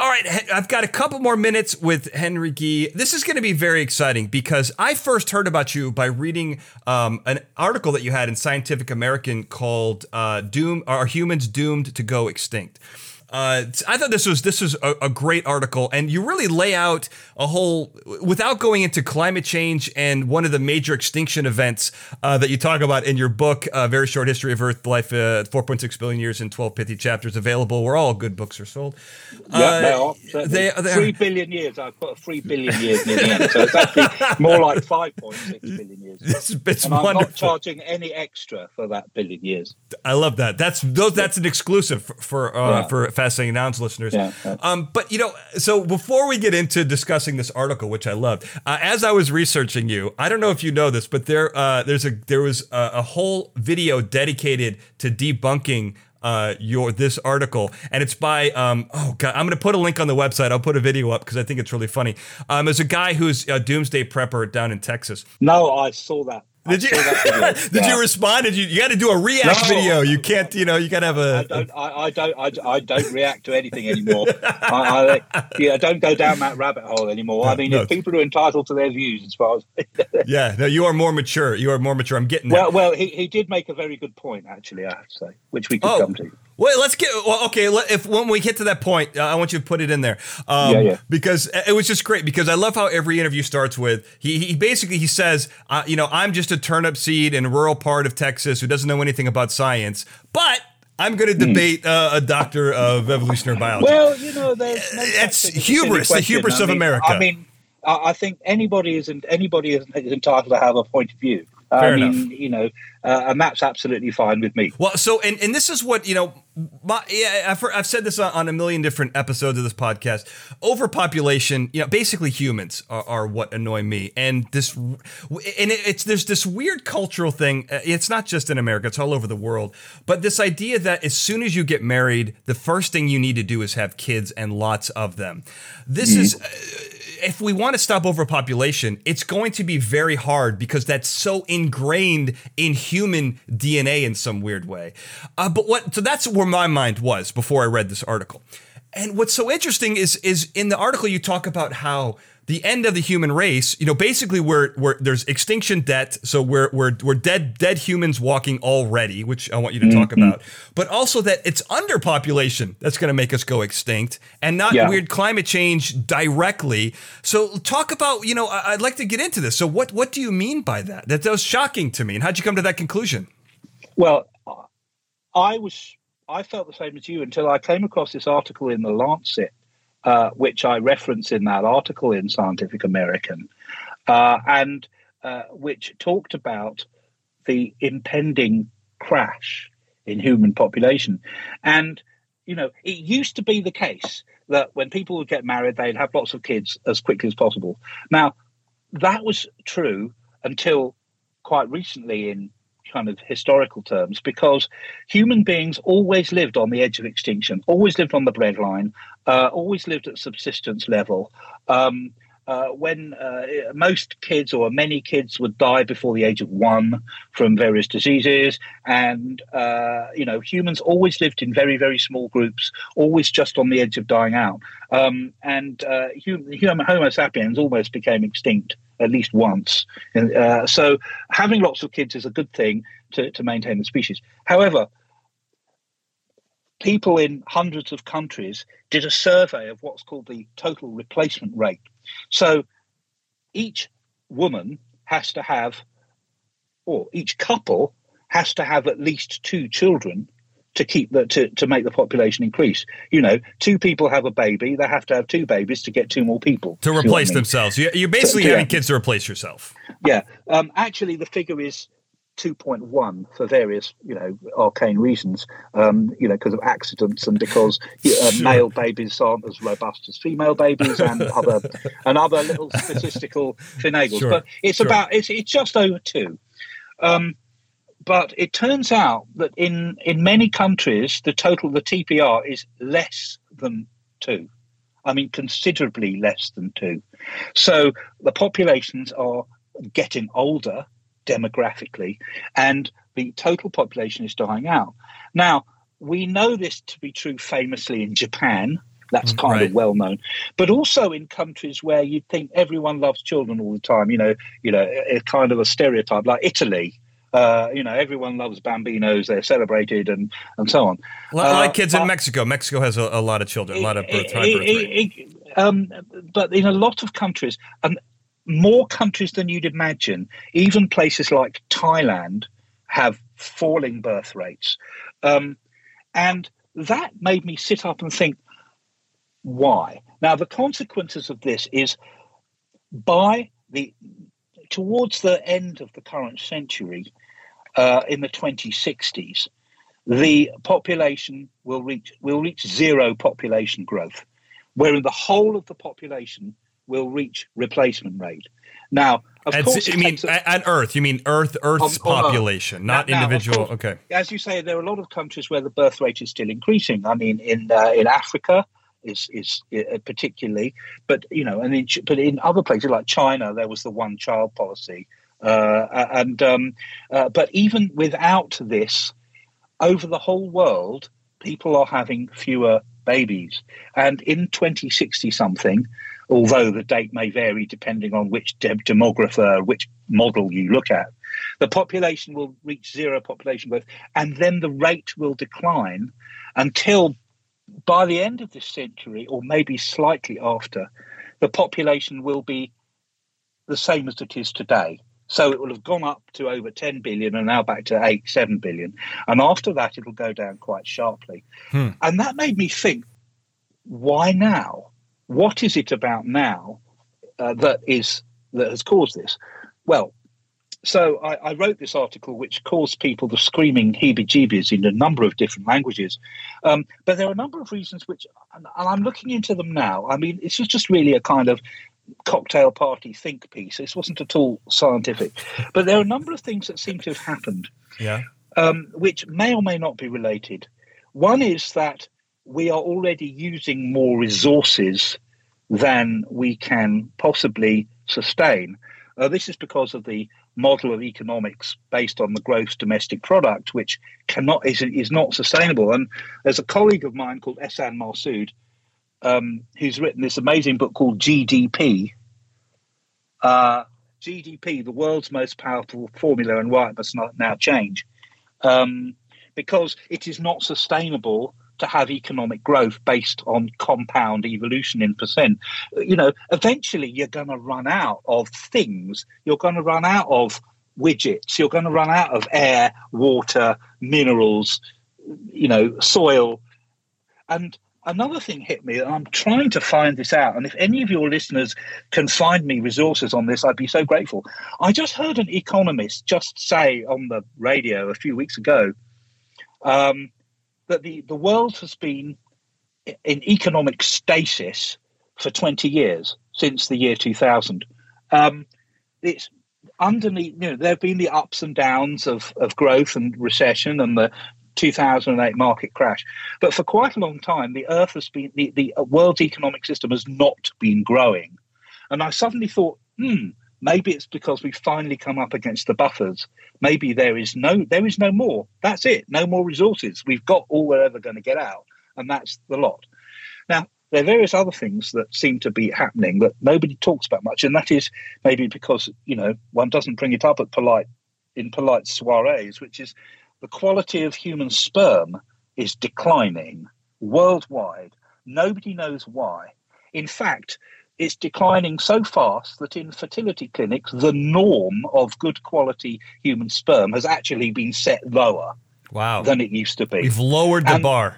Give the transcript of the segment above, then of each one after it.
All right, I've got a couple more minutes with Henry Gee. This is going to be very exciting because I first heard about you by reading um, an article that you had in Scientific American called uh, "Doom: Are Humans Doomed to Go Extinct?" Uh, I thought this was this was a, a, great article, and you really lay out a whole without going into climate change and one of the major extinction events uh, that you talk about in your book, uh, "Very Short History of Earth Life: uh, 4.6 Billion Years in 12 pithy chapters." Available where all good books are sold. Yeah, they are. They, they three billion years. I put a three billion years near the end, so it's actually more like 5.6 billion years. It's, it's and I'm not charging any extra for that billion years. I love that. That's those. That's an exclusive for for, uh, yeah. for Fascinating Nouns listeners. Yeah, yeah. Um, but you know, so before we get into discussing this article, which I loved, uh, as I was researching you, I don't know if you know this, but there, uh, there's a there was a, a whole video dedicated to debunking uh, your this article, and it's by um, oh god, I'm gonna put a link on the website. I'll put a video up because I think it's really funny. Um, there's a guy who's a doomsday prepper down in Texas. No, I saw that. Did you did yeah. you respond? Did you you got to do a react no, video? You can't you know you got to have a. I don't I, I don't I, I, don't react to anything anymore. I, I, yeah, I don't go down that rabbit hole anymore. No, I mean, no. if people are entitled to their views, as far as yeah, no, you are more mature. You are more mature. I'm getting well. Well, he, he did make a very good point, actually. I have to say, which we could oh. come to. Well, let's get well, okay. If when we get to that point, uh, I want you to put it in there, um, yeah, yeah. because it was just great. Because I love how every interview starts with he, he basically he says, uh, you know, I'm just a turnip seed in a rural part of Texas who doesn't know anything about science, but I'm going to hmm. debate uh, a doctor of evolutionary biology. Well, you know, that's no it's hubris, the hubris I mean, of America. I mean, I think anybody is anybody is entitled to have a point of view. Fair I mean, enough. you know, uh, and that's absolutely fine with me. Well, so and, and this is what you know. My, yeah, I've, I've said this on, on, a million different episodes of this podcast. Overpopulation, you know, basically humans are, are what annoy me, and this, and it, it's there's this weird cultural thing. Uh, it's not just in America; it's all over the world. But this idea that as soon as you get married, the first thing you need to do is have kids and lots of them. This mm. is. Uh, if we want to stop overpopulation, it's going to be very hard because that's so ingrained in human DNA in some weird way. Uh, but what? So that's where my mind was before I read this article. And what's so interesting is is in the article you talk about how the end of the human race, you know, basically we're, we're there's extinction debt, so we're we're we're dead dead humans walking already, which I want you to talk mm-hmm. about, but also that it's underpopulation that's going to make us go extinct, and not yeah. weird climate change directly. So talk about, you know, I, would like to get into this. So what what do you mean by that? That, that was shocking to me, and how'd you come to that conclusion? Well, I was I felt the same as you until I came across this article in the Lancet uh, which I reference in that article in Scientific American, uh, and uh, which talked about the impending crash in human population. And, you know, it used to be the case that when people would get married, they'd have lots of kids as quickly as possible. Now, that was true until quite recently in kind of historical terms because human beings always lived on the edge of extinction, always lived on the breadline, uh, always lived at subsistence level. Um, uh, when uh, most kids or many kids would die before the age of one from various diseases, and uh, you know humans always lived in very very small groups, always just on the edge of dying out. Um, and uh, human, Homo sapiens almost became extinct at least once. And, uh, so having lots of kids is a good thing to, to maintain the species. However, people in hundreds of countries did a survey of what's called the total replacement rate. So each woman has to have, or each couple has to have at least two children to keep the to, to make the population increase. You know, two people have a baby, they have to have two babies to get two more people to replace I mean? themselves. You're basically so, having yeah. kids to replace yourself. Yeah, um, actually, the figure is 2.1 for various, you know, arcane reasons, um, you know, because of accidents and because uh, male babies aren't as robust as female babies and other and other little statistical finagles. Sure. But it's sure. about it's it's just over two. Um, but it turns out that in in many countries the total the TPR is less than two. I mean, considerably less than two. So the populations are getting older demographically, and the total population is dying out. Now, we know this to be true famously in Japan, That's kind right. of well known. But also in countries where you'd think everyone loves children all the time, you know, you know, it's kind of a stereotype like Italy. Uh, you know, everyone loves bambinos; they're celebrated, and and so on. Like uh, kids in Mexico. Mexico has a, a, lot of children, a lot of birth, high birth rate. Um, but in a lot of countries, and more countries than you'd imagine, even places like Thailand have falling birth rates, um, and that made me sit up and think, why? Now, the consequences of this is by the towards the end of the current century, uh, in the 2060s, the population will reach will reach zero population growth, wherein the whole of the population will reach replacement rate. Now, of and course, you mean on Earth? You mean Earth? Earth's population, not now, individual. Course, okay. As you say, there are a lot of countries where the birth rate is still increasing. I mean, in uh, in Africa, is is uh, particularly, but you know, and in, but in other places like China, there was the one child policy, uh, and um, uh, but even without this, over the whole world, people are having fewer babies, and in 2060 something. Although the date may vary depending on which de- demographer, which model you look at, the population will reach zero population growth, and then the rate will decline until by the end of this century, or maybe slightly after, the population will be the same as it is today. So it will have gone up to over 10 billion and now back to 8, 7 billion. And after that, it'll go down quite sharply. Hmm. And that made me think why now? What is it about now uh, that is that has caused this? Well, so I, I, wrote this article, which caused people the screaming heebie-jeebies in a number of different languages. Um, but there are a number of reasons which, and I'm looking into them now. I mean, this was just really a kind of cocktail party think piece. This wasn't at all scientific, but there are a number of things that seem to have happened, yeah, um, which may or may not be related. One is that we are already using more resources than we can possibly sustain. Uh, this is because of the model of economics based on the gross domestic product, which cannot is, is not sustainable. And there's a colleague of mine called Ehsan Masood, um, who's written this amazing book called GDP. Uh, GDP, the world's most powerful formula, and why it must not now change, um, because it is not sustainable to have economic growth based on compound evolution in percent. You know, eventually you're going to run out of things. You're going to run out of widgets. You're going to run out of air, water, minerals, you know, soil. And another thing hit me, and I'm trying to find this out. And if any of your listeners can find me resources on this, I'd be so grateful. I just heard an economist just say on the radio a few weeks ago um, that the, the world has been in economic stasis for 20 years since the year 2000. Um, it's underneath, you know, there have been the ups and downs of, of growth and recession and the 2008 market crash. But for quite a long time, the Earth has been, the, the world's economic system has not been growing. And I suddenly thought, hmm, maybe it's because we've finally come up against the buffers. Maybe there is no there is no more. That's it. No more resources. We've got all we're ever going to get out and that's the lot. Now there are various other things that seem to be happening that nobody talks about much and that is maybe because you know one doesn't bring it up at polite in polite soirees which is the quality of human sperm is declining worldwide. Nobody knows why. In fact it's declining so fast that in fertility clinics, the norm of good quality human sperm has actually been set lower wow. than it used to be. We've lowered the and, bar.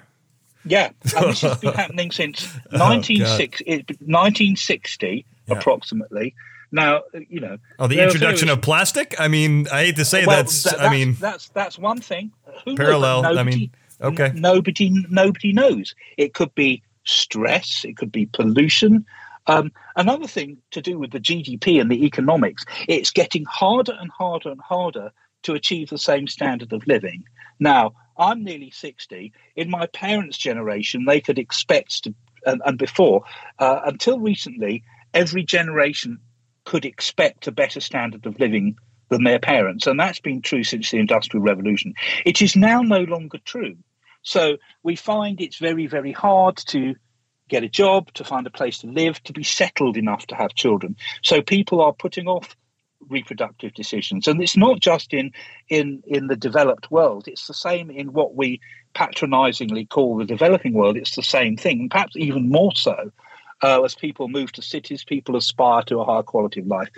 Yeah, and this has been happening since 1960, oh, 1960 yeah. approximately. Now, you know. Oh, the introduction of plastic? I mean, I hate to say well, that's, that, that's, I mean. That's, that's one thing. Who parallel, nobody, I mean, okay. Nobody, nobody knows. It could be stress, it could be pollution, um, another thing to do with the GDP and the economics, it's getting harder and harder and harder to achieve the same standard of living. Now, I'm nearly 60. In my parents' generation, they could expect to, and, and before, uh, until recently, every generation could expect a better standard of living than their parents. And that's been true since the Industrial Revolution. It is now no longer true. So we find it's very, very hard to get a job, to find a place to live, to be settled enough to have children. So people are putting off reproductive decisions. And it's not just in in in the developed world. It's the same in what we patronizingly call the developing world. It's the same thing. And perhaps even more so uh, as people move to cities people aspire to a higher quality of life.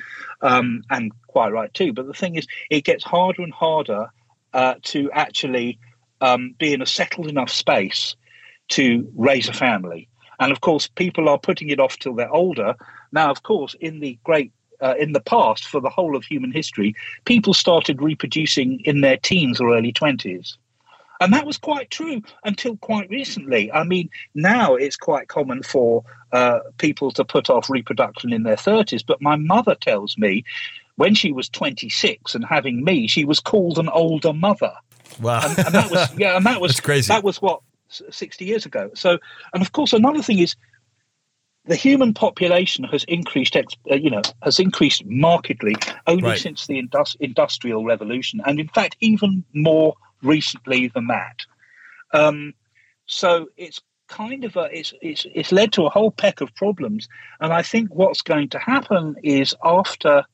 Um, and quite right too. But the thing is it gets harder and harder uh, to actually um, be in a settled enough space to raise a family and of course people are putting it off till they're older now of course in the great uh, in the past, for the whole of human history, people started reproducing in their teens or early 20s. And that was quite true until quite recently. I mean, now it's quite common for uh, people to put off reproduction in their 30s. But my mother tells me when she was 26 and having me, she was called an older mother. Wow. And, and that was, yeah, and that was crazy. That was what, 60 years ago. So, and of course, another thing is the human population has increased, uh, you know, has increased markedly only right. since the indus- industrial revolution, and in fact, even more recently than that. Um, so it's kind of a it's it's it's led to a whole peck of problems, and I think what's going to happen is after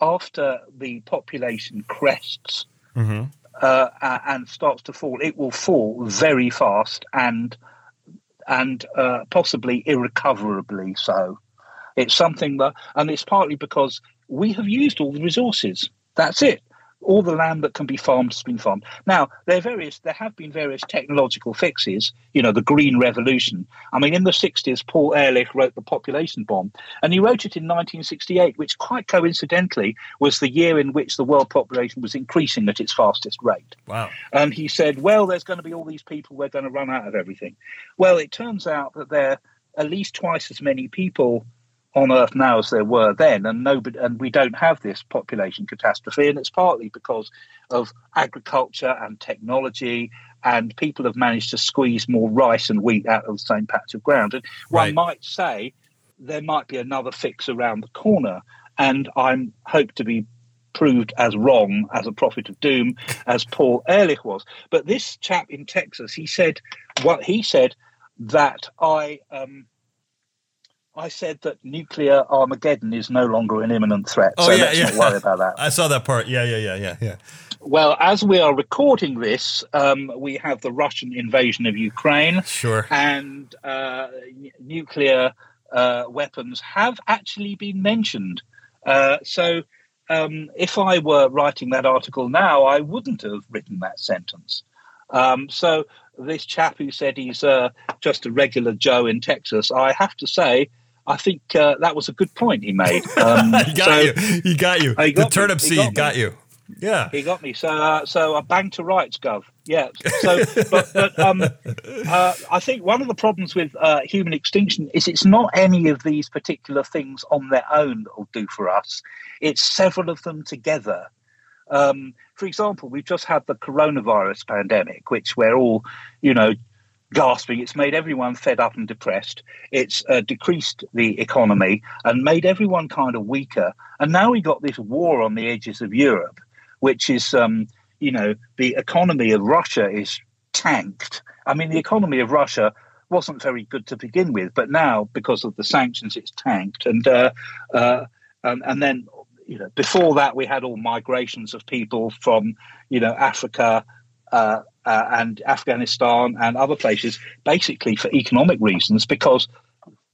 after the population crests mm-hmm. Uh, and starts to fall, it will fall very fast and and uh, possibly irrecoverably so. It's something that, and it's partly because we have used all the resources. That's it all the land that can be farmed has been farmed. Now, there are various there have been various technological fixes, you know, the green revolution. I mean, in the 60s, Paul Ehrlich wrote The Population Bomb, and he wrote it in 1968, which quite coincidentally was the year in which the world population was increasing at its fastest rate. Wow. And he said, well, there's going to be all these people, we're going to run out of everything. Well, it turns out that there are at least twice as many people on Earth now as there were then, and nobody, and we don't have this population catastrophe, and it's partly because of agriculture and technology, and people have managed to squeeze more rice and wheat out of the same patch of ground. And right. one might say there might be another fix around the corner, and I'm hope to be proved as wrong as a prophet of doom as Paul Ehrlich was. But this chap in Texas, he said what he said that I. Um, I said that nuclear Armageddon is no longer an imminent threat. Oh, so yeah, let's yeah. not worry about that. I saw that part. Yeah, yeah, yeah, yeah, yeah. Well, as we are recording this, um, we have the Russian invasion of Ukraine. Sure. And uh, n- nuclear uh, weapons have actually been mentioned. Uh, so um, if I were writing that article now, I wouldn't have written that sentence. Um, so this chap who said he's uh, just a regular Joe in Texas, I have to say, I think uh, that was a good point he made. Um, he got so, you. He got you. He got the turnip me. seed got, got, you. Yeah, he got me. So, uh, so I bang to rights, Gov. Yeah. So, but, but um, uh, I think one of the problems with uh, human extinction is it's not any of these particular things on their own that will do for us. It's several of them together. Um, for example, we've just had the coronavirus pandemic, which we're all, you know, gasping. It's made everyone fed up and depressed. It's uh, decreased the economy and made everyone kind of weaker. And now we got this war on the edges of Europe, which is, um, you know, the economy of Russia is tanked. I mean, the economy of Russia wasn't very good to begin with, but now because of the sanctions, it's tanked. And uh, uh, and, and then you know before that we had all migrations of people from you know Africa uh, uh, and Afghanistan and other places, basically for economic reasons, because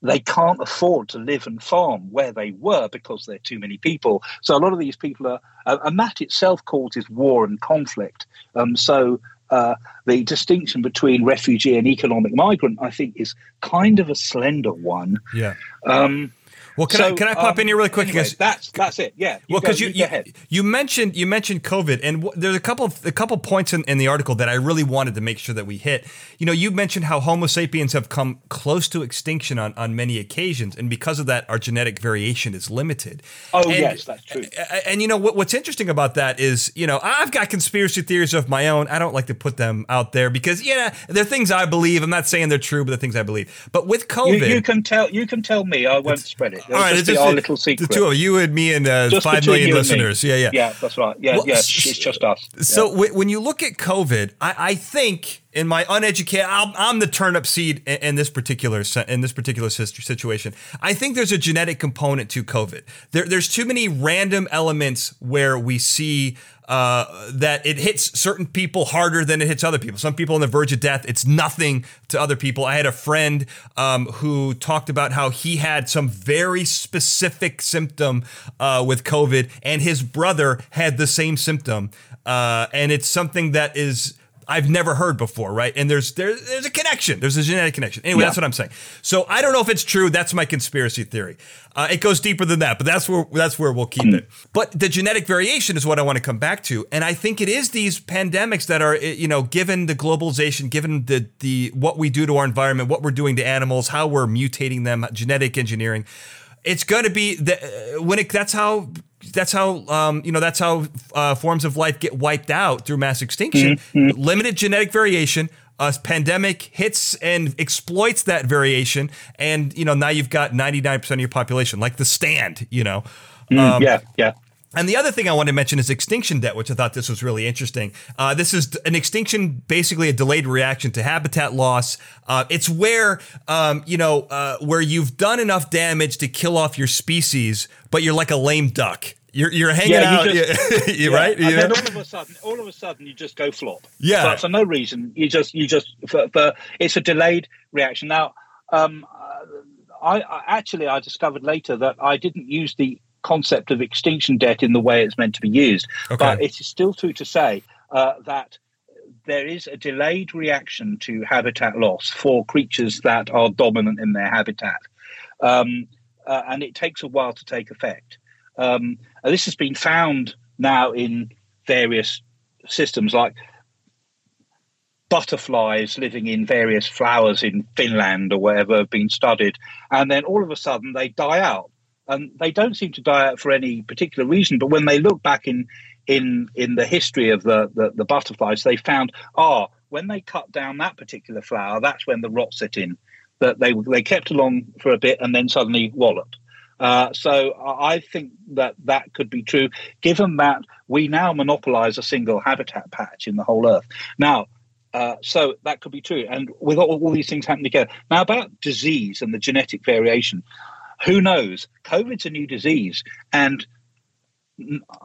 they can't afford to live and farm where they were because there are too many people. So a lot of these people are, uh, and that itself causes war and conflict. Um, so uh, the distinction between refugee and economic migrant, I think, is kind of a slender one. Yeah. Um, well, can so, I can I pop um, in here really quick? Anyway, that's that's it. Yeah. Well, because you you, you, you, mentioned you mentioned COVID, and w- there's a couple of, a couple points in, in the article that I really wanted to make sure that we hit. You know, you mentioned how Homo sapiens have come close to extinction on on many occasions, and because of that, our genetic variation is limited. Oh and, yes, that's true. And, and you know what, what's interesting about that is, you know, I've got conspiracy theories of my own. I don't like to put them out there because yeah, they're things I believe. I'm not saying they're true, but they're things I believe. But with COVID, you, you can tell you can tell me. I won't spread it. All right, it's just our little secret. The two of you and me and uh, five million listeners. Yeah, yeah. Yeah, that's right. Yeah, well, yeah. It's just us. So yeah. when you look at COVID, I, I think in my uneducated, I'm, I'm the turnip seed in, in, this particular in this particular situation. I think there's a genetic component to COVID. There, there's too many random elements where we see uh, that it hits certain people harder than it hits other people. Some people on the verge of death, it's nothing to other people. I had a friend um, who talked about how he had some very specific symptom uh, with COVID, and his brother had the same symptom. Uh, and it's something that is I've never heard before, right? And there's there's there's a connection. There's a genetic connection. Anyway, yeah. that's what I'm saying. So I don't know if it's true. That's my conspiracy theory. Uh, it goes deeper than that, but that's where that's where we'll keep it. But the genetic variation is what I want to come back to, and I think it is these pandemics that are, you know, given the globalization, given the the what we do to our environment, what we're doing to animals, how we're mutating them, genetic engineering. It's going to be the, when it. That's how that's how um, you know that's how uh, forms of life get wiped out through mass extinction. Mm-hmm. Limited genetic variation. A pandemic hits and exploits that variation, and you know now you've got ninety nine percent of your population, like the stand. You know, mm, um, yeah, yeah. And the other thing I want to mention is extinction debt, which I thought this was really interesting. Uh, this is an extinction, basically a delayed reaction to habitat loss. Uh, it's where um, you know uh, where you've done enough damage to kill off your species, but you're like a lame duck. You're, you're hanging yeah, out, just, yeah, right? And then all of a sudden, all of a sudden, you just go flop. Yeah, for, for no reason. You just, you just, for, for it's a delayed reaction. Now, um, I, I actually I discovered later that I didn't use the concept of extinction debt in the way it's meant to be used. Okay. But it is still true to say uh, that there is a delayed reaction to habitat loss for creatures that are dominant in their habitat. Um, uh, and it takes a while to take effect. Um, this has been found now in various systems, like butterflies living in various flowers in Finland or wherever have been studied, and then all of a sudden they die out and they don't seem to die out for any particular reason. But when they look back in in in the history of the the, the butterflies, they found ah, when they cut down that particular flower, that's when the rot set in. That they they kept along for a bit and then suddenly walloped. Uh, so I think that that could be true, given that we now monopolize a single habitat patch in the whole Earth. Now, uh, so that could be true. And with all, all, these things happening together. Now, about disease and the genetic variation, who knows? COVID's a new disease. And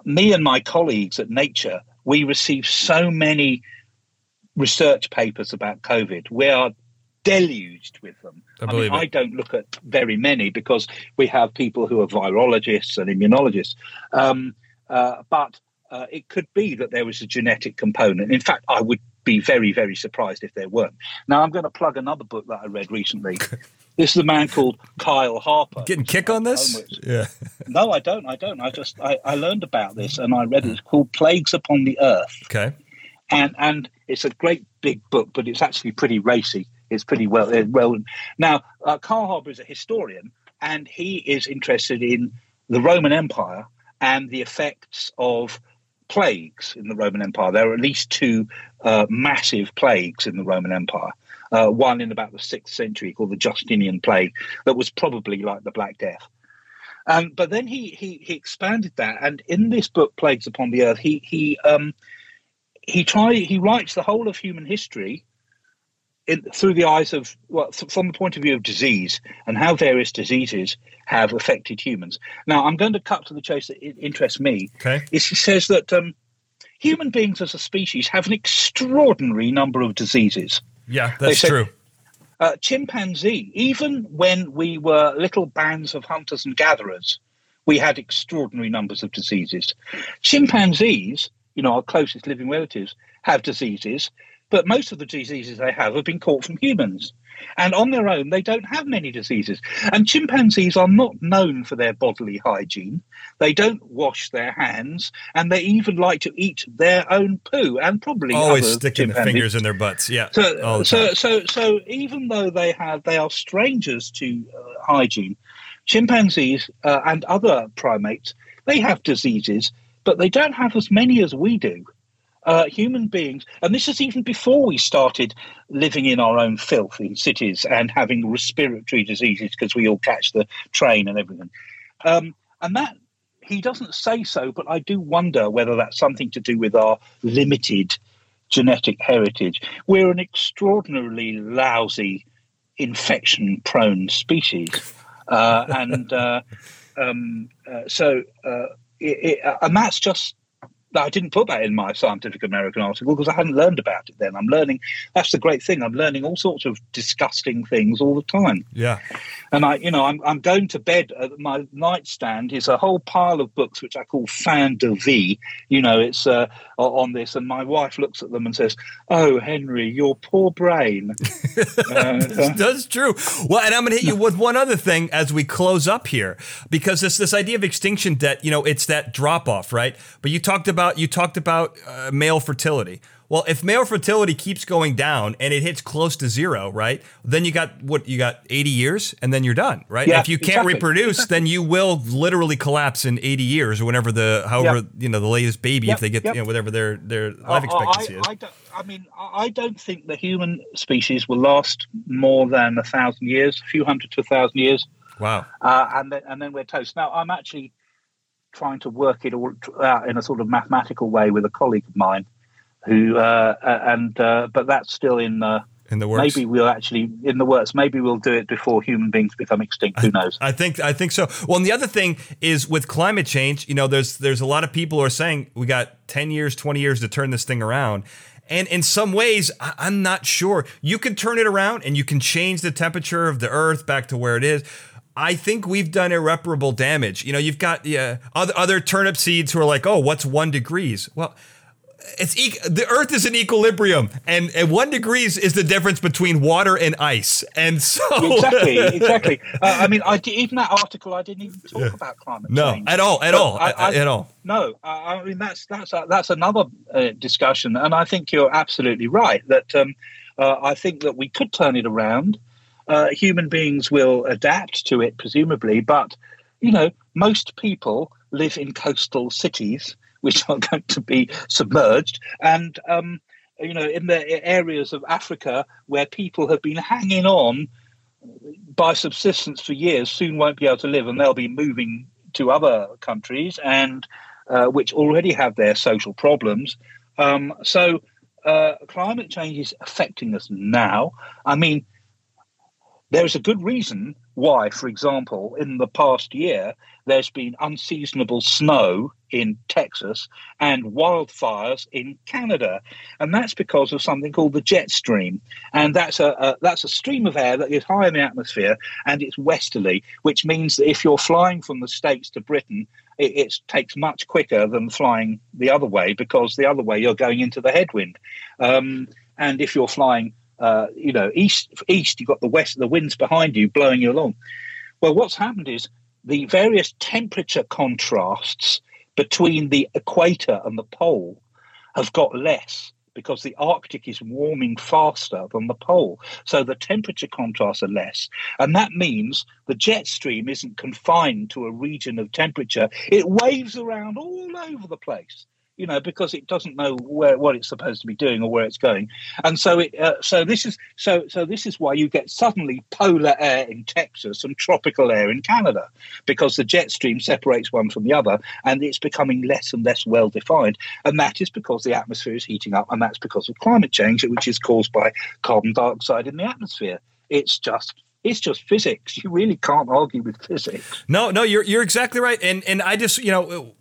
me and my colleagues at Nature, we receive so many research papers about COVID. We are deluged with them. I, I mean, it. I don't look at very many because we have people who are virologists and immunologists. Um, uh, but uh, it could be that there was a genetic component. In fact, I would be very, very surprised if there weren't. Now, I'm going to plug another book that I read recently. this is a man called Kyle Harper. Getting kick on this? Yeah. no, I don't. I don't. I just I, I learned about this and I read it. It's called Plagues Upon the Earth. Okay. And and it's a great big book, but it's actually pretty racy. It's pretty well uh, well. Now, uh, Kyle Harper is a historian, and he is interested in the Roman Empire and the effects of plagues in the Roman Empire. There are at least two uh, massive plagues in the Roman Empire. Uh, one in about the sixth century called the Justinian plague, that was probably like the Black Death. Um, but then he, he he expanded that, and in this book, Plagues Upon the Earth, he he um, he try he writes the whole of human history in, through the eyes of well, from the point of view of disease and how various diseases have affected humans. Now, I'm going to cut to the chase that interests me. Okay, he says that um, human beings as a species have an extraordinary number of diseases. Yeah, that's say, true. Uh, chimpanzee, even when we were little bands of hunters and gatherers, we had extraordinary numbers of diseases. Chimpanzees, you know, our closest living relatives, have diseases but most of the diseases they have have been caught from humans. And on their own, they don't have many diseases. And chimpanzees are not known for their bodily hygiene. They don't wash their hands, and they even like to eat their own poo, and probably always sticking their fingers in their butts. Yeah. So, so, so, so, even though they have, they are strangers to uh, hygiene. Chimpanzees uh, and other primates, they have diseases, but they don't have as many as we do uh, human beings, and this is even before we started living in our own filth in cities and having respiratory diseases because we all catch the train and everything. Um, and that he doesn't say so, but I do wonder whether that's something to do with our limited genetic heritage. We're an extraordinarily lousy, infection prone species. Uh, and uh, um, uh, so, uh, it, it, and that's just I didn't put that in my Scientific American article because I hadn't learned about it then. I'm learning. That's the great thing. I'm learning all sorts of disgusting things all the time. Yeah. And I, you know, I'm, I'm going to bed. At my nightstand is a whole pile of books which I call Fin de Vie. You know, it's uh, on this, and my wife looks at them and says, "Oh, Henry, your poor brain." uh, that's true. Well, and I'm going to hit you with one other thing as we close up here, because this this idea of extinction debt. You know, it's that drop off, right? But you talked about about you talked about uh, male fertility. Well, if male fertility keeps going down and it hits close to zero, right? Then you got what you got 80 years and then you're done, right? Yeah, if you can't exactly. reproduce, then you will literally collapse in 80 years or whenever the however, yep. you know, the latest baby yep, if they get yep. you know whatever their their life uh, expectancy I, is. I, I mean, I don't think the human species will last more than a thousand years, a few hundred to a thousand years. Wow. Uh, and then and then we're toast. Now, I'm actually trying to work it all out in a sort of mathematical way with a colleague of mine, who uh, and uh, but that's still in. Uh, in the works. Maybe we'll actually in the works. Maybe we'll do it before human beings become extinct. Who knows? I, I think I think so. Well, and the other thing is with climate change. You know, there's there's a lot of people who are saying we got ten years, twenty years to turn this thing around. And in some ways, I'm not sure. You can turn it around and you can change the temperature of the Earth back to where it is. I think we've done irreparable damage. You know, you've got yeah, other other turnip seeds who are like, "Oh, what's one degrees?" Well, it's e- the Earth is in equilibrium, and, and one degrees is the difference between water and ice. And so exactly, exactly. Uh, I mean, I even that article I didn't even talk about climate change. no, change. at all, at But all, I- I- at all. No, I I mean that's that's uh, that's another uh, discussion, and I think you're absolutely right that um, uh, I think that we could turn it around. Uh, human beings will adapt to it, presumably, but you know, most people live in coastal cities which are going to be submerged, and um, you know, in the areas of Africa where people have been hanging on by subsistence for years, soon won't be able to live, and they'll be moving to other countries and uh, which already have their social problems. Um, so uh, climate change is affecting us now. I mean, there is a good reason why, for example, in the past year, there's been unseasonable snow in Texas and wildfires in Canada, and that's because of something called the jet stream, and that's a, a that's a stream of air that is high in the atmosphere and it's westerly, which means that if you're flying from the states to Britain, it, it takes much quicker than flying the other way because the other way you're going into the headwind, um, and if you're flying uh, you know, east east you've got the west, the winds behind you blowing you along. Well, what's happened is the various temperature contrasts between the equator and the pole have got less because the Arctic is warming faster than the pole. So the temperature contrasts are less. And that means the jet stream isn't confined to a region of temperature, it waves around all over the place you know, because it doesn't know where what it's supposed to be doing or where it's going, and so it uh, so this is so so this is why you get suddenly polar air in Texas and tropical air in Canada, because the jet stream separates one from the other, and it's becoming less and less well defined, and that is because the atmosphere is heating up, and that's because of climate change, which is caused by carbon dioxide in the atmosphere. It's just it's just physics. You really can't argue with physics. No, no, you're you're exactly right. And and I just you know.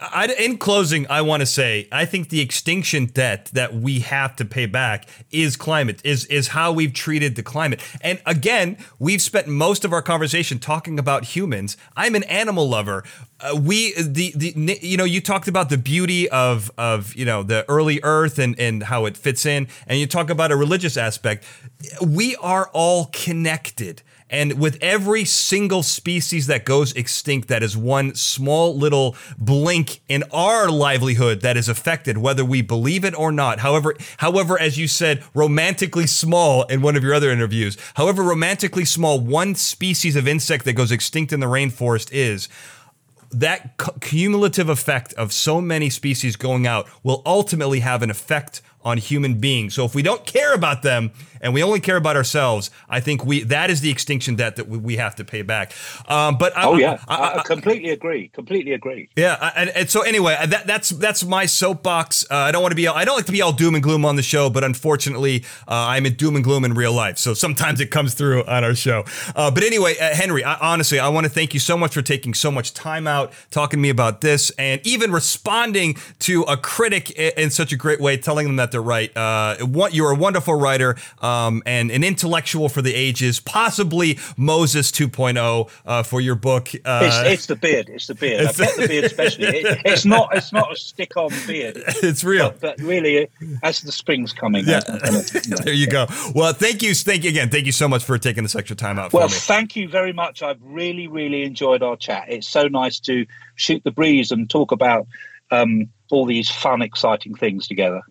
I, in closing, I want to say I think the extinction debt that we have to pay back is climate, is is how we've treated the climate. And again, we've spent most of our conversation talking about humans. I'm an animal lover. Uh, we the the you know you talked about the beauty of of you know the early Earth and and how it fits in, and you talk about a religious aspect. We are all connected. And with every single species that goes extinct, that is one small little blink in our livelihood that is affected, whether we believe it or not. However, however, as you said, romantically small in one of your other interviews, however romantically small one species of insect that goes extinct in the rainforest is, that cumulative effect of so many species going out will ultimately have an effect on human beings. So if we don't care about them and we only care about ourselves, I think we that is the extinction debt that we, we have to pay back. Um, but oh I, yeah, I, I, completely agree. Completely agree. Yeah, and, and so anyway, that, that's that's my soapbox. Uh, I don't want to be I don't like to be all doom and gloom on the show, but unfortunately, uh, I'm in doom and gloom in real life. So sometimes it comes through on our show. Uh, but anyway, uh, Henry, honestly, I want to thank you so much for taking so much time out talking to me about this and even responding to a critic in such a great way, telling them that they're right. Uh, you're a wonderful writer um, and an intellectual for the ages, possibly Moses 2.0 uh, for your book. Uh, it's, it's, the beard. It's the beard. I've got the beard especially. It, it's not. It's not a stick-on beard. It's real. But, but really, as the spring's coming, yeah. there you go. Well, thank you. Thank you again. Thank you so much for taking this extra time out. Well, me. thank you very much. I've really, really enjoyed our chat. It's so nice to shoot the breeze and talk about um, all these fun, exciting things together.